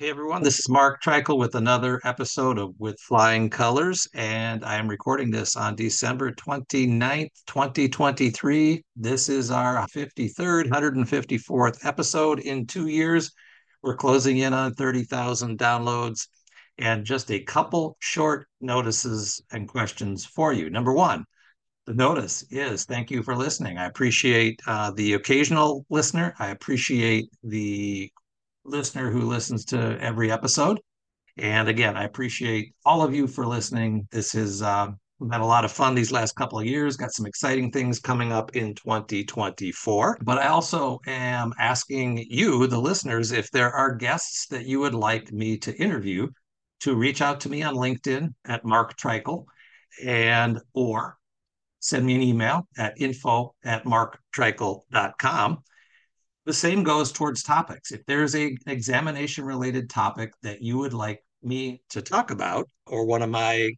Hey everyone, this is Mark Treichel with another episode of With Flying Colors, and I am recording this on December 29th, 2023. This is our 53rd, 154th episode in two years. We're closing in on 30,000 downloads, and just a couple short notices and questions for you. Number one, the notice is thank you for listening. I appreciate uh, the occasional listener. I appreciate the listener who listens to every episode. And again, I appreciate all of you for listening. This has uh, been a lot of fun these last couple of years. Got some exciting things coming up in 2024. But I also am asking you, the listeners, if there are guests that you would like me to interview, to reach out to me on LinkedIn at Mark Treichel and or send me an email at info at marktreichel.com the same goes towards topics. If there's a examination related topic that you would like me to talk about, or one of my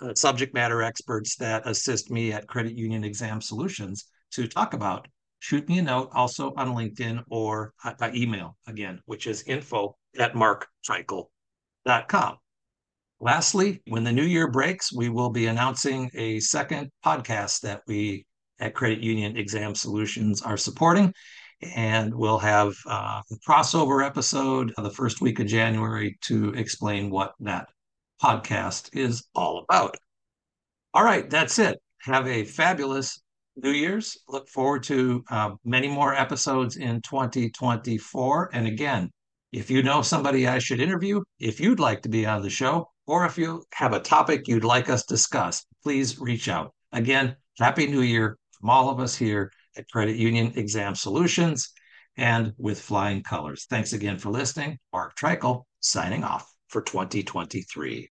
uh, subject matter experts that assist me at Credit Union Exam Solutions to talk about, shoot me a note also on LinkedIn or by email again, which is info at marktreichel.com. Lastly, when the new year breaks, we will be announcing a second podcast that we at Credit Union Exam Solutions are supporting and we'll have uh, a crossover episode the first week of January to explain what that podcast is all about. All right, that's it. Have a fabulous New Year's. Look forward to uh, many more episodes in 2024. And again, if you know somebody I should interview, if you'd like to be on the show, or if you have a topic you'd like us to discuss, please reach out. Again, Happy New Year from all of us here at Credit Union Exam Solutions and with flying colors. Thanks again for listening. Mark Treichel signing off for 2023.